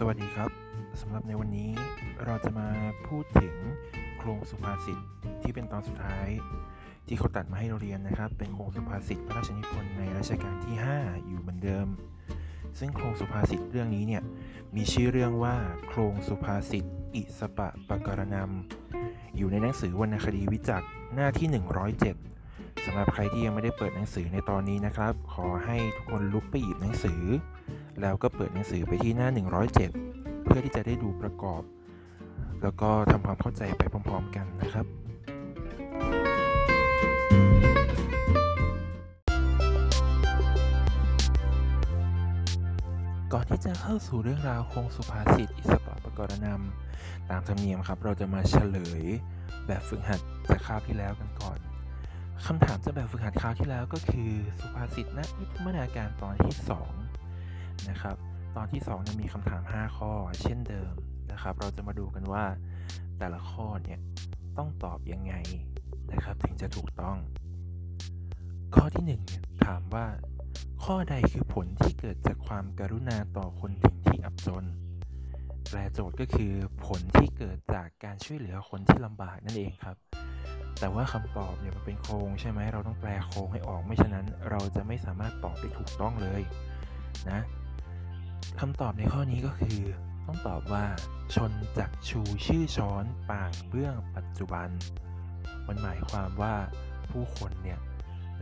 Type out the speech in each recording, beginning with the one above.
สวัสดีครับสำหรับในวันนี้เราจะมาพูดถึงโครงสุภาษิตที่เป็นตอนสุดท้าย ที่เขาตัดมาให้เราเรียนนะครับ เป็นโครงสุภาษิตพระราชนิพนธ์ในรัชกาลที่ 5 อยู่เหมือนเดิม ซึ่งโครงสุภาษิตเรื่องนี้เนี่ยมีชื่อเรื่องว่าโครงสุภาษิตอิสปะปะกรณำอยู่ในหนังสือวรรณคดีวิจักหน้าที่ 107สำหรับใครที่ยังไม่ได้เปิดหนังสือในตอนนี้นะครับ ขอให้ทุกคนลุกไปหยิบหนังสือ แล้วก็เปิดหนังสือไปที่หน้า 107 เพื่อที่จะได้ดูประกอบ แล้วก็ทำความเข้าใจไปพร้อมๆกันนะครับก่อนที่จะเข้าสู่เรื่องราวโครงสุภาษิตอิสปะปะกรณำตามธรรมเนียมครับ เราจะมาเฉลยแบบฝึกหัดจากคราวที่แล้วกันก่อนคำถามจากแบบฝึกหัดคราวที่แล้วก็คือสุภาษิตณวิทมนาการตอนที่ 2 นะครับ ตอนที่2เนี่ยมีคำถาม 5 ข้อ เช่นเดิมนะครับ เราจะมาดูกันว่าแต่ละข้อเนี่ยต้องตอบยังไงนะครับ ถึงจะถูกต้อง ข้อที่1เนี่ยถามว่า ข้อใดคือผลที่เกิดจากความการุณาต่อคนถึงที่อับจน แปลโจทย์ก็คือผลที่เกิดจากการช่วยเหลือคนที่ลำบากนั่นเองครับแต่ว่าคำตอบเนี่ยมันเป็นโครงใช่ไหมเราต้องแปลโครงให้ออกไม่ฉะนั้น เราจะไม่สามารถตอบได้ถูกต้องเลยนะ คำตอบในข้อนี้ก็คือ ต้องตอบว่า ชนจักชูชื่อช้อนป่างเบื้องปัจจุบัน มันหมายความว่าผู้คนเนี่ย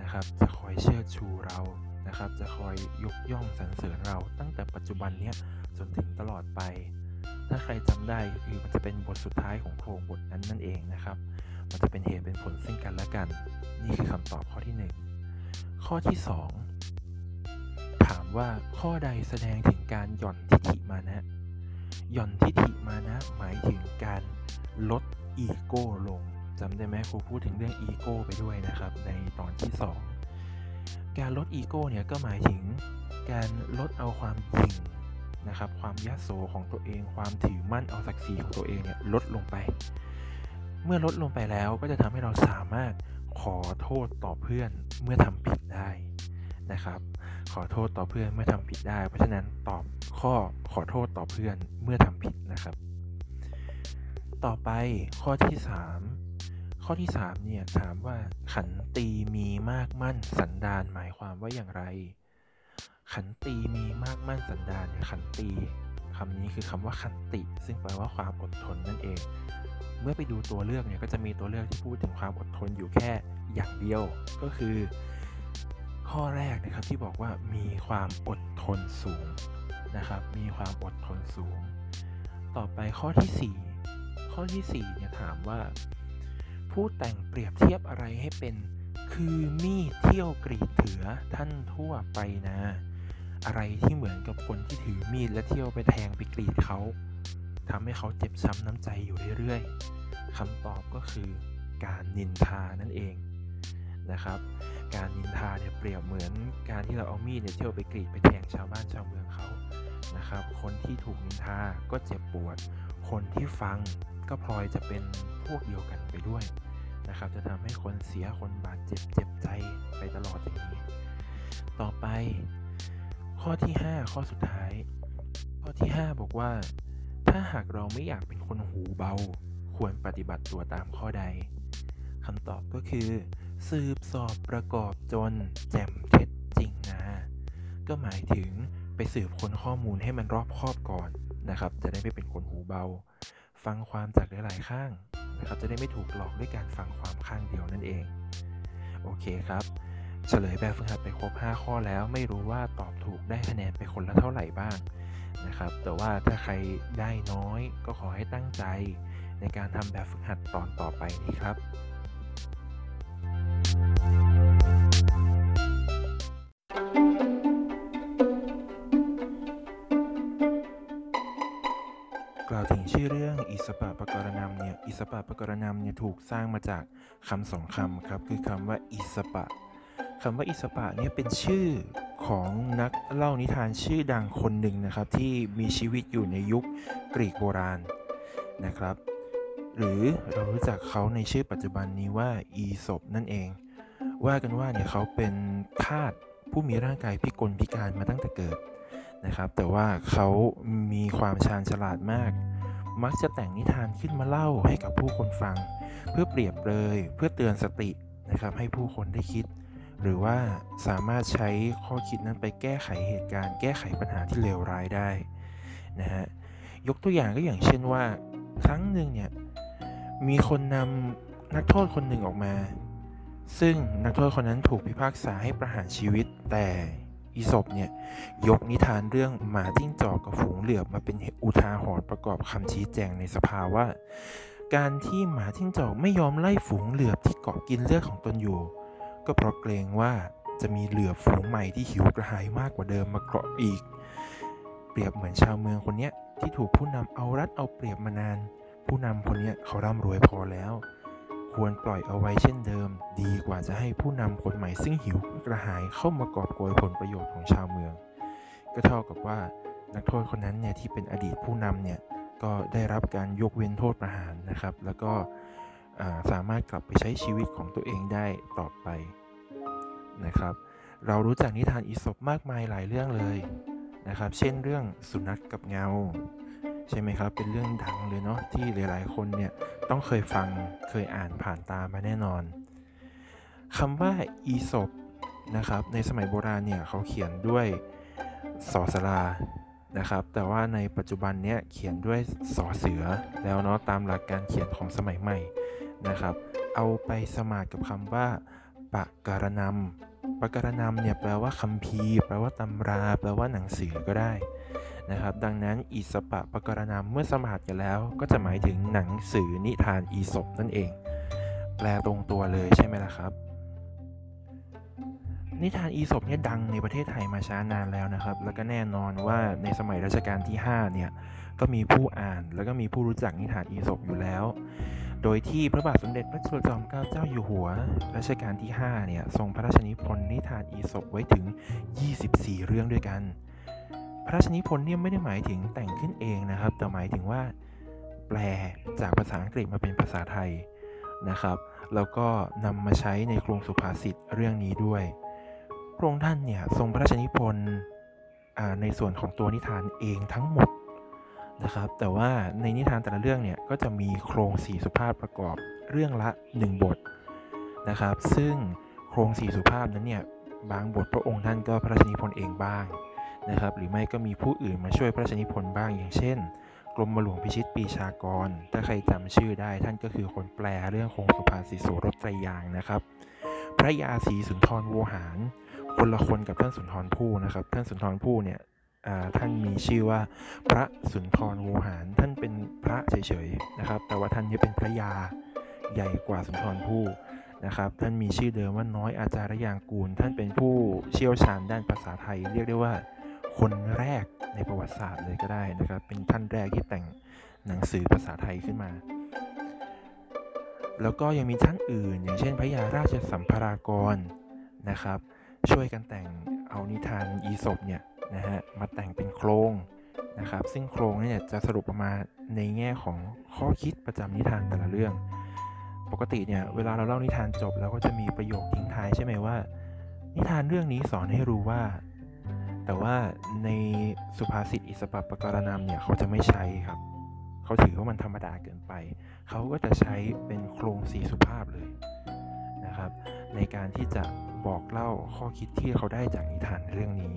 นะครับจะคอยเชิดชูเรานะครับ จะคอยยกย่องสรรเสริญเราตั้งแต่ปัจจุบันเนี้ยจนถึงตลอดไป ถ้าใครจำได้คือมันจะเป็นบทสุดท้ายของโครงบทนั้นนั่นเองนะครับ มันจะเป็นเหตุเป็นผลซึ่งกันและกัน นี่คือคำตอบข้อที่ 1 ข้อที่ 2 ว่าข้อใดแสดงถึงการหย่อนทิฐิมานะหย่อนทิฐิมานะหมายถึงการลดอีโก้ลงจำได้ไหมครูพูดถึงเรื่องอีโก้ไปด้วยนะครับ ในตอนที่ 2 การลดอีโก้เนี่ยก็หมายถึงการลดเอาความจริงนะครับ ความยโสของตัวเอง ความถือมั่นเอาศักดิ์ศรีของตัวเองเนี่ยลดลงไป เมื่อลดลงไปแล้วก็จะทำให้เราสามารถขอโทษต่อเพื่อนเมื่อทำผิดได้นะครับ ขอโทษต่อเพื่อนเมื่อทำผิดได้ เพราะฉะนั้นตอบข้อขอโทษต่อเพื่อนเมื่อทำผิดนะครับ ต่อไปข้อที่ 3 ข้อที่ 3 เนี่ย ถามว่าขันตีมีมากมั่นสันดานหมายความว่าอย่างไร ขันตีมีมากมั่นสันดานขันตีคำนี้คือคำว่าขันติ ซึ่งแปลว่าความอดทนนั่นเอง เมื่อไปดูตัวเลือกเนี่ยก็จะมีตัวเลือกที่พูดถึงความอดทนอยู่แค่อย่างเดียว ก็คือ ข้อแรกนะครับที่บอกว่ามีความอดทนสูงนะครับ มีความอดทนสูง ต่อไปข้อที่ 4 ข้อที่4เนี่ยถามว่า ผู้แต่งเปรียบเทียบอะไรให้เป็นคือมีดเที่ยวกรีดเถือท่านทั่วไปนะ อะไรที่เหมือนกับคนที่ถือมีดและเที่ยวไปแทงไปกรีดเขาทำให้เขาเจ็บช้ำน้ำใจอยู่เรื่อยๆคำตอบก็คือการนินทานั่นเอง นะครับ การนินทาเนี่ยเปรียบเหมือนการที่เราเอามีดเนี่ยเที่ยวไปกรีดไปแทงชาวบ้านชาวเมืองเขานะครับ คนที่ถูกนินทาก็เจ็บปวด คนที่ฟังก็พลอยจะเป็นพวกเดียวกันไปด้วยนะครับ จะทำให้คนเสียคนบาดเจ็บเจ็บใจไปตลอดอย่างนี้ ต่อไป ข้อที่ 5 ข้อสุดท้าย ข้อที่ 5 บอกว่า ถ้าหากเราไม่อยากเป็นคนหูเบา ควรปฏิบัติตัวตามข้อใดคำตอบก็คือ สืบสอบประกอบจนแจ่มเท็จจริงนะ ก็หมายถึงไปสืบค้นข้อมูลให้มันรอบคอบก่อนนะครับ จะได้ไม่เป็นคนหูเบา ฟังความจากหลายๆข้างนะครับ จะได้ไม่ถูกหลอกด้วยการฟังความข้างเดียวนั่นเอง โอเคครับเฉลยแบบฝึกหัดไปครบ 5 ข้อแล้วไม่รู้ว่าตอบถูกได้คะแนนไปคนละเท่าไหร่บ้างนะครับ แต่ว่าถ้าใครได้น้อยก็ขอให้ตั้งใจในการทำแบบฝึกหัดตอนต่อไปนี้ครับ สปะปะกรณำเนี่ยอิสปะปะกรณำเนี่ยถูกสร้างมาจากคำสองคำครับคือคำว่าอิสปะคำว่าอิสปะเนี่ยเป็นชื่อของนักเล่านิทานชื่อดังคนหนึ่งนะครับ ที่มีชีวิตอยู่ในยุคกรีกโบราณนะครับ หรือเรารู้จักเขาในชื่อปัจจุบันนี้ว่าอีศบนั่นเอง ว่ากันว่าเนี่ยเขาเป็นทาสผู้มีร่างกายพิกลพิการมาตั้งแต่เกิดนะครับ แต่ว่าเขามีความชาญฉลาดมาก มักจะแต่งนิทานขึ้นมาเล่าให้กับผู้คนฟัง เพื่อเปรียบเลยเพื่อเตือนสตินะครับให้ผู้คนได้คิด หรือว่าสามารถใช้ข้อคิดนั้นไปแก้ไขเหตุการณ์ แก้ไขปัญหาที่เลวร้ายได้นะฮะยกตัวอย่างก็อย่างเช่นว่า ครั้งหนึ่งเนี่ยมีคนนำนักโทษคนหนึ่งออกมา ซึ่งนักโทษคนนั้นถูกพิพากษาให้ประหารชีวิตแต่ อีศบเนี่ยยกนิทานเรื่องหมาจิ้งจอกกับฝูงเหลือบมาเป็นอุทาหรณ์ประกอบคำชี้แจงในสภาว่า การที่หมาจิ้งจอกไม่ยอมไล่ฝูงเหลือบที่เกาะกินเลือดของตนอยู่ ก็เพราะเกรงว่าจะมีเหลือบฝูงใหม่ที่หิวกระหายมากกว่าเดิมมาเกาะอีก เปรียบเหมือนชาวเมืองคนนี้ที่ถูกผู้นำเอารัดเอาเปรียบมานาน ผู้นำคนนี้เขาร่ำรวยพอแล้ว ควรปล่อยเอาไว้เช่นเดิม ดีกว่าจะให้ผู้นำคนใหม่ซึ่งหิวกระหายเข้ามากอบโกยผลประโยชน์ของชาวเมือง ก็เท่ากับว่านักโทษคนนั้นเนี่ยที่เป็นอดีตผู้นำเนี่ยก็ได้รับการยกเว้นโทษประหารนะครับ แล้วก็สามารถกลับไปใช้ชีวิตของตัวเองได้ต่อไปนะครับ เรารู้จักนิทานอีสปมากมายหลายเรื่องเลยนะครับ เช่นเรื่องสุนัขกกับเงา ใช่ไหมครับ เป็นเรื่องดังเลยเนาะที่หลาย ๆ คนเนี่ยต้องเคยฟังเคยอ่านผ่านตามาแน่นอนคำว่าอีสปนะครับ ในสมัยโบราณเนี่ยเขาเขียนด้วยสอสลานะครับ แต่ว่าในปัจจุบันเนี้ยเขียนด้วยสอเสือแล้วเนาะตามหลักการเขียนของสมัยใหม่นะครับ เอาไปสมานกับคำว่า ปะการนำปะการนำเนี่ยแปลว่าคัมภีร์ แปลว่าตำรา แปลว่าหนังสือก็ได้นะครับ ดังนั้นอิสปะปะการนำเมื่อสมาสกันแล้ว ก็จะหมายถึงหนังสือนิทานอีสปนั่นเอง แปลตรงตัวเลยใช่ไหมล่ะครับ นิทานอีสปเนี่ยดังในประเทศไทยมาช้านานแล้วนะครับ แล้วก็แน่นอนว่าในสมัยรัชกาลที่ 5 เนี่ยก็มีผู้อ่านแล้วก็มีผู้รู้จักนิทานอีสปอยู่แล้ว โดยที่พระบาทสมเด็จพระจุลจอมเกล้าเจ้าอยู่หัวรัชกาลที่ 5 เนี่ย ทรงพระราชนิพนธ์นิทานอีสปไว้ถึง 24 เรื่องด้วยกัน พระราชนิพนธ์เนี่ยไม่ได้หมายถึงแต่งขึ้นเองนะครับ แต่หมายถึงว่าแปลจากภาษาอังกฤษมาเป็นภาษาไทยนะครับ แล้วก็นำมาใช้ในโครงสุภาษิตเรื่องนี้ด้วย พระองค์ท่านเนี่ยทรงพระราชนิพนธ์ในส่วนของตัวนิทานเองทั้งหมด นะครับ แต่ว่าในนิทานแต่ละเรื่องเนี่ยก็จะมีโครงสี่สุภาพประกอบเรื่องละ 1 บทนะครับ ซึ่งโครงสี่สุภาพนั้นเนี่ยบางบทพระองค์ท่านก็พระราชนิพนธ์เองบ้างนะครับ หรือไม่ก็มีผู้อื่นมาช่วยพระราชนิพนธ์บ้างอย่างเช่นกรมหลวงพิชิตปีชากร ถ้าใครจำชื่อได้ท่านก็คือคนแปลเรื่องโครงสุภาษิตโสรถไตรยางนะครับ พระยาศรีสุนทรโวหาร คนละคนกับท่านสุนทรภู่นะครับ ท่านสุนทรภู่เนี่ย ท่านมีชื่อว่าพระสุนทรโวหาร ท่านเป็นพระเฉยๆนะครับ แต่ว่าท่านนี้เป็นพระยาใหญ่กว่าสุนทรภู่นะครับ ท่านมีชื่อเดิมว่าน้อยอาจารย์ยางกูล ท่านเป็นผู้เชี่ยวชาญด้านภาษาไทย เรียกได้ว่าคนแรกในประวัติศาสตร์เลยก็ได้นะครับ เป็นท่านแรกที่แต่งหนังสือภาษาไทยขึ้นมา แล้วก็ยังมีท่านอื่น อย่างเช่นพระยาราชสัมภารากรนะครับ ช่วยกันแต่งเอานิทานอีสบเนี่ย นะฮะมาแต่งเป็นโครงนะครับซึ่งโครงนี่จะสรุปออกมาในแง่ของข้อคิดประจำนิทานแต่ละเรื่อง ปกติเนี่ยเวลาเราเล่านิทานจบเราก็จะมีประโยคทิ้งท้ายใช่ไหมว่า นิทานเรื่องนี้สอนให้รู้ว่า แต่ว่าในสุภาษิตอิสปปะการนามเนี่ยเขาจะไม่ใช้ครับเขาถือว่ามันธรรมดาเกินไป เขาก็จะใช้เป็นโครงสีสุภาพเลยนะครับ ในการที่จะบอกเล่าข้อคิดที่เขาได้จากนิทานเรื่องนี้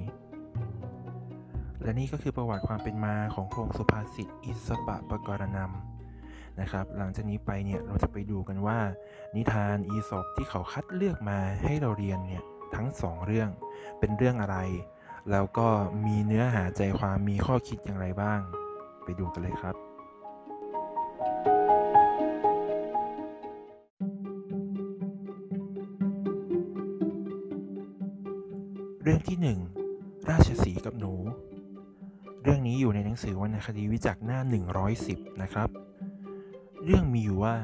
และนี่ก็คือประวัติความเป็นมาของโครงสุภาษิตอิสปะปะกรณำนะครับ หลังจากนี้ไปเนี่ยเราจะไปดูกันว่า นิทานอีสปที่เขาคัดเลือกมาให้เราเรียนเนี่ยทั้งสองเรื่องเป็นเรื่องอะไร แล้วก็มีเนื้อหาใจความมีข้อคิดอย่างไรบ้าง ไปดูกันเลยครับ เรื่องที่ 1 ราชสีกับหนู เรื่องนี้อยู่ในหนังสือวรรณคดีวิจักหน้า 110 นะครับ เรื่องมีอยู่ว่า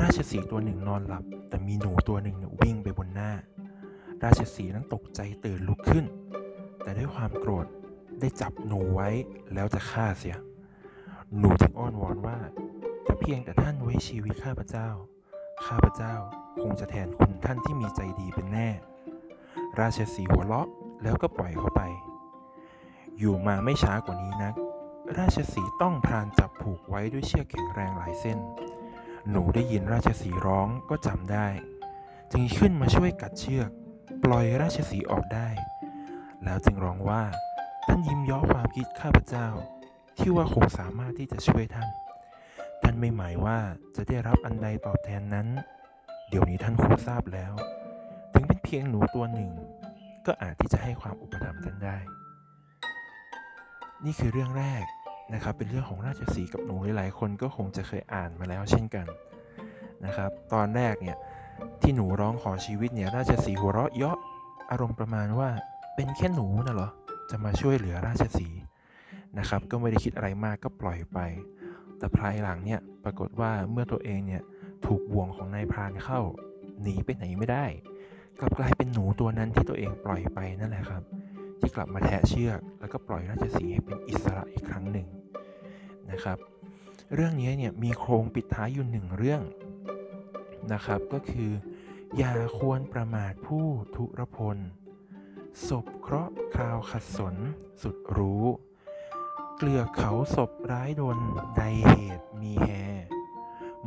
ราชสีตัวหนึ่งนอนหลับ แต่มีหนูตัวหนึ่งวิ่งไปบนหน้า ราชสีนั้นตกใจตื่นลุกขึ้น แต่ด้วยความโกรธได้จับหนูไว้แล้วจะฆ่าเสีย หนูจึงอ้อนวอนว่า ถ้าเพียงแต่ท่านไว้ชีวิตข้าพเจ้า ข้าพเจ้าคงจะแทนคุณท่านที่มีใจดีเป็นแน่ ราชสีหัวเราะแล้วก็ปล่อยเขาไป อยู่มาไม่ช้ากว่านี้นัก ราชสีต้องพรานจับผูกไว้ด้วยเชือกแข็งแรงหลายเส้น หนูได้ยินราชสีร้องก็จำได้ จึงขึ้นมาช่วยกัดเชือก ปล่อยราชสีออกได้ แล้วจึงร้องว่า ท่านยิ้มย้อความคิดข้าพเจ้า ที่ว่าคงสามารถที่จะช่วยท่าน ท่านไม่หมายว่าจะได้รับอันใดตอบแทนนั้น เดี๋ยวนี้ท่านคงทราบแล้ว ถึงเป็นเพียงหนูตัวหนึ่ง ก็อาจที่จะให้ความอุปถัมภ์ท่านได้ นี่คือเรื่องแรกนะครับ เป็นเรื่องของราชสีกับหนูหลายๆคนก็คงจะเคยอ่านมาแล้วเช่นกันนะครับ ตอนแรกเนี่ยที่หนูร้องขอชีวิตเนี่ยราชสีหัวเราะเยาะอารมณ์ประมาณว่าเป็นแค่หนูนะเหรอจะมาช่วยเหลือราชสีนะครับ ก็ไม่ได้คิดอะไรมากก็ปล่อยไป แต่ภายหลังเนี่ยปรากฏว่าเมื่อตัวเองเนี่ยถูกบ่วงของนายพรานเข้าหนีไปไหนไม่ได้ กลับกลายเป็นหนูตัวนั้นที่ตัวเองปล่อยไปนั่นแหละครับ ที่กลับมาแทะเชือก แล้วก็ปล่อยราชสีให้เป็นอิสระอีกครั้งหนึ่งนะครับ เรื่องนี้เนี่ยมีโครงปิดท้ายอยู่หนึ่งเรื่องนะครับ ก็คือ อย่าควรประมาทผู้ทุรพลศพเคราะห์คราวขัดสนสุดรู้ เกลือเขาศพร้ายดนใดเหตุมีแฮ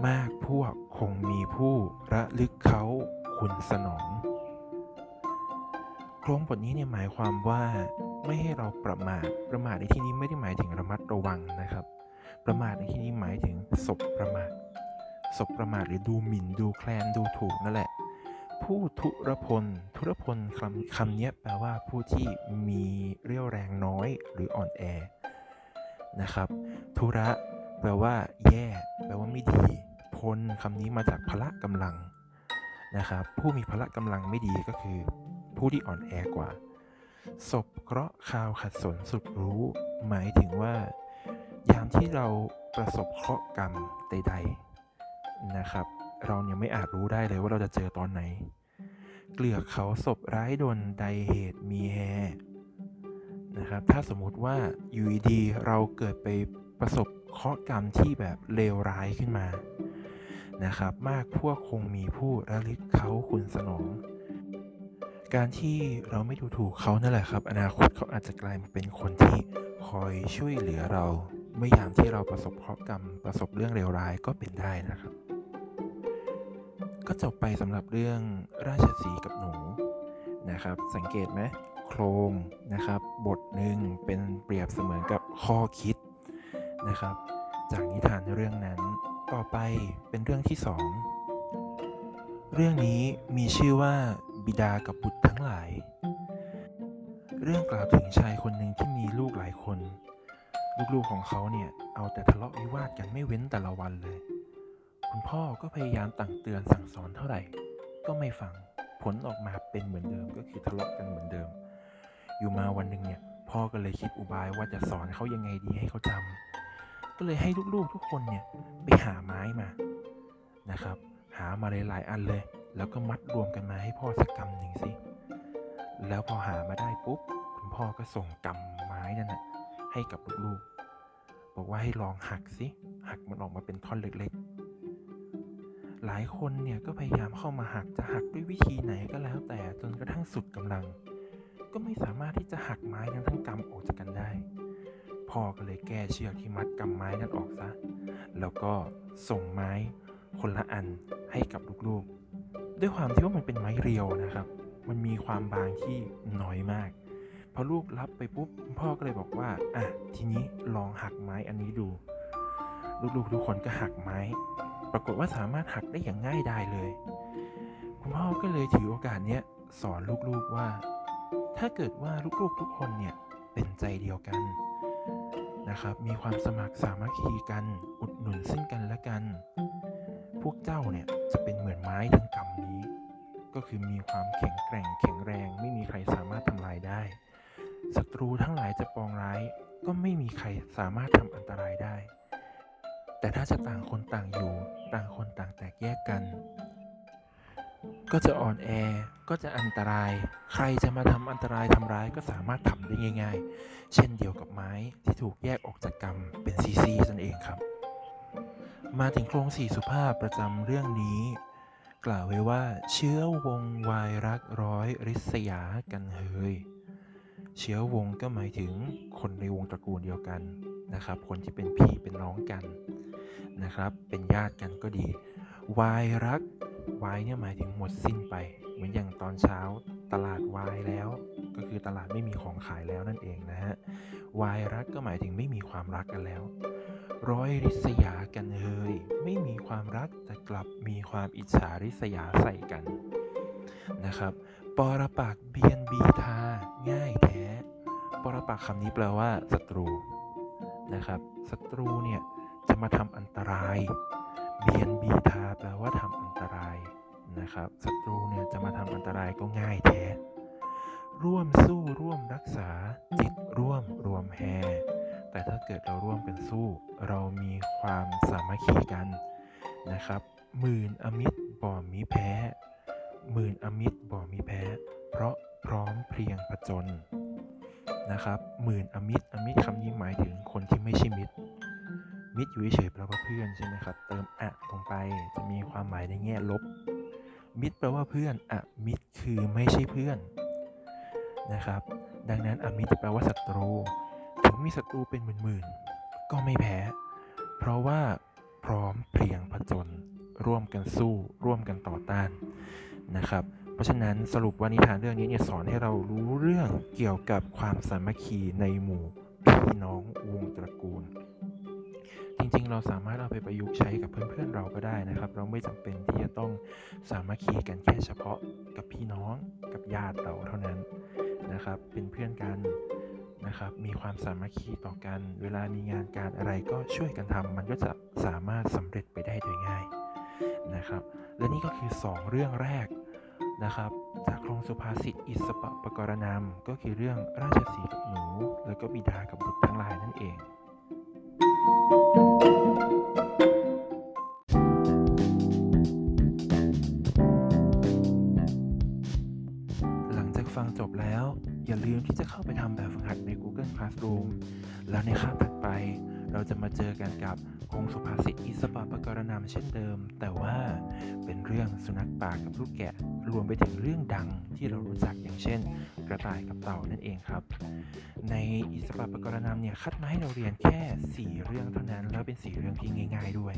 มากพวกคงมีผู้ระลึกเขาคุณสนอง ครงบทนี้เนี่ยหมายความว่าไม่ให้เราประมาท ประมาทในที่นี้ไม่ได้หมายถึงระมัดระวังนะครับ ประมาทในที่นี้หมายถึงศพประมาทศพประมาทหรือดูหมิ่นดูแคลนดูถูกนั่นแหละ ผู้ทุรพล ทุรพลคำคำนี้แปลว่าผู้ที่มีเรี่ยวแรงน้อยหรืออ่อนแอนะครับทุระแปลว่า แย่ แปลว่าไม่ดีพลคำนี้มาจากพละกำลังนะครับ ผู้มีพละกำลังไม่ดีก็คือ ผู้ที่อ่อนแอกว่า ศพเคราะห์คาวขัดสนสุดรู้ หมายถึงว่า ยามที่เราประสบเคราะห์กรรมใดๆนะครับ เราเนี่ยไม่อาจรู้ได้เลยว่าเราจะเจอตอนไหน เกลือกเขาศพร้ายดนใดเหตุมีแฮนะครับ ถ้าสมมุติว่าอยู่ดีเราเกิดไปประสบเคราะห์กรรมที่แบบเลวร้ายขึ้นมานะครับ มากพวกคงมีผู้ระลึกเขาคุณสนอง การที่เราไม่ดูถูกเขานั่นแหละครับ อนาคตเขาอาจจะกลายมาเป็นคนที่คอยช่วยเหลือเราเมื่อยามที่เราประสบเคราะห์กรรมประสบเรื่องเลวร้ายก็เป็นได้นะครับ ก็จบไปสำหรับเรื่องราชสีกับหนูนะครับ สังเกตไหมโครงนะครับ บทหนึ่งเป็นเปรียบเสมือนกับข้อคิดนะครับ จากนิทานเรื่องนั้นต่อไปเป็นเรื่องที่สองเรื่องนี้มีชื่อว่าบิดากับบุตร หลาย เรื่องกล่าวถึงชายคนหนึ่งที่มีลูกหลายคน ลูกๆของเขาเนี่ยเอาแต่ทะเลาะวิวาทกันไม่เว้นแต่ละวันเลย คุณพ่อก็พยายามตักเตือนสั่งสอนเท่าไหร่ ก็ไม่ฟังผลออกมาเป็นเหมือนเดิมก็คือทะเลาะกันเหมือนเดิม อยู่มาวันหนึ่งเนี่ยพ่อก็เลยคิดอุบายว่าจะสอนเขายังไงดีให้เขาจำก็เลยให้ลูกๆทุกคนเนี่ยไปหาไม้มานะครับ หามาหลายๆอันเลย แล้วก็มัดรวมกันมาให้พ่อสักกำหนึ่งสิ แล้วพอหามาได้ปุ๊บ คุณพ่อก็ส่งกำไม้นั่นนะให้กับลูกๆ บอกว่าให้ลองหักสิหักมันออกมาเป็นท่อนเล็กๆ หลายคนเนี่ยก็พยายามเข้ามาหักจะหักด้วยวิธีไหนก็แล้วแต่จนกระทั่งสุดกำลัง ก็ไม่สามารถที่จะหักไม้นั้นทั้งกำออกจากกันได้ พ่อก็เลยแก้เชือกที่มัดกำไม้นั้นออกซะ แล้วก็ส่งไม้คนละอันให้กับลูกๆ ด้วยความที่ว่ามันเป็นไม้เรียวนะครับ มันมีความบางที่น้อยมาก พอลูกรับไปปุ๊บพ่อก็เลยบอกว่าอะทีนี้ลองหักไม้อันนี้ดู ลูกๆทุกคนก็หักไม้ ปรากฏว่าสามารถหักได้อย่างง่ายดายเลย คุณพ่อก็เลยถือโอกาสเนี้ยสอนลูกๆว่า ถ้าเกิดว่าลูกๆทุกคนเนี่ยเป็นใจเดียวกันนะครับ มีความสมัครสามัคคีกัน อุดหนุนซึ่งกันและกัน พวกเจ้าเนี่ยจะเป็นเหมือนไม้ทั้งกำนี้ ก็คือมีความแข็งแกร่งแข็งแรงไม่มีใครสามารถทำลายได้ศัตรูทั้งหลายจะปองร้าย ก็ไม่มีใครสามารถทำอันตรายได้ แต่ถ้าจะต่างคนต่างอยู่ ต่างคนต่างแตกแยกกัน ก็จะอ่อนแอก็จะอันตราย ใครจะมาทำอันตรายทำร้ายก็สามารถทำได้ง่าย ๆ เช่นเดียวกับไม้ที่ถูกแยกออกจากกรรมเป็นซีๆนั่นเองครับ มาถึงโครงสี่สุภาพประจำเรื่องนี้ กล่าวไว้ว่า เชื้อวงวายรักร้อยริษยากันเฮย เชื้อวงก็หมายถึงคนในวงตระกูลเดียวกันนะครับ คนที่เป็นพี่เป็นน้องกันนะครับ เป็นญาติกันก็ดี วายรัก วายเนี่ยหมายถึงหมดสิ้นไป เหมือนอย่างตอนเช้าตลาดวายแล้ว ก็คือตลาดไม่มีของขายแล้วนั่นเองนะฮะ วายรักก็หมายถึงไม่มีความรักกันแล้ว ร้อยริษยากันเฮยไม่มีความรักแต่กลับมีความอิจฉาริษยาใส่กันนะครับ ปรปักเบียนบีทา ง่ายแท้ ปรปักคำนี้แปลว่าศัตรูนะครับศัตรูเนี่ยจะมาทำอันตราย เบียนบีทาแปลว่าทำอันตรายนะครับศัตรูเนี่ยจะมาทำอันตรายก็ง่ายแท้ ร่วมสู้ร่วมรักษาจิตร่วมรวมแฮ แต่ถ้าเกิดเราร่วมกันสู้ เรามีความสามัคคีกันนะครับหมื่นอมิตรบ่มีแพ้หมื่นอมิตรบ่มีแพ้ เพราะพร้อมเพรียงผจญนะครับหมื่นอมิตรอมิตรคำนี้หมายถึงคนที่ไม่ใช่มิตร มิตรอยู่เฉยๆแปลว่าเพื่อนใช่ไหมครับ เติมอะลงไปจะมีความหมายในแง่ลบ มิตรแปลว่าเพื่อนอะมิตรคือไม่ใช่เพื่อนนะครับ ดังนั้นอมิตรแปลว่าศัตรู มีศัตรูเป็นหมื่นๆ ก็ไม่แพ้ เพราะว่าพร้อมเพรียงผจญร่วมกันสู้ ร่วมกันต่อต้านนะครับ เพราะฉะนั้นสรุปว่านิทานเรื่องนี้เนี่ยสอนให้เรารู้เรื่องเกี่ยวกับความสามัคคีในหมู่พี่น้องวงตระกูล จริงๆ เราสามารถเอาไปประยุกต์ใช้กับเพื่อนๆเราก็ได้นะครับ เราไม่จำเป็นที่จะต้องสามัคคีกันแค่เฉพาะกับพี่น้องกับญาติเราเท่านั้นนะครับ เป็นเพื่อนกัน นะครับ มีความสามัคคีต่อกัน เวลามีงานการอะไรก็ช่วยกันทำมันก็จะสามารถสำเร็จไปได้โดยง่ายนะครับ และนี่ก็คือ 2 เรื่องแรกนะครับ จากโครงสุภาษิตอิสปะปกรณำก็คือเรื่องราชสีห์กับหนู แล้วก็บิดากับบุตรทั้งหลายนั่นเอง บแล้ว อย่าลืมที่จะเข้าไปทำแบบฝึกหัดใน Google Classroom แล้วในคาบถัดไป เราจะมาเจอกันกับคงสุภาษิตอิสปะปะกรณำเช่นเดิม แต่ว่าเป็นเรื่องสุนัขป่ากับลูกแกะ รวมไปถึงเรื่องดังที่เรารู้จักอย่างเช่น กระต่ายกับเต่านั่นเองครับ ในอิสปะปะกรณำเนี่ยคัดมาให้เราเรียนแค่ 4 เรื่องเท่านั้น แล้วเป็น 4 เรื่องที่ง่าย ๆด้วย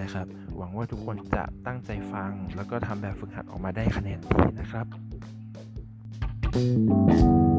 นะครับ หวังว่าทุกคนจะตั้งใจฟัง แล้วก็ทำแบบฝึกหัดออกมาได้คะแนนดีนะครับ Thank you.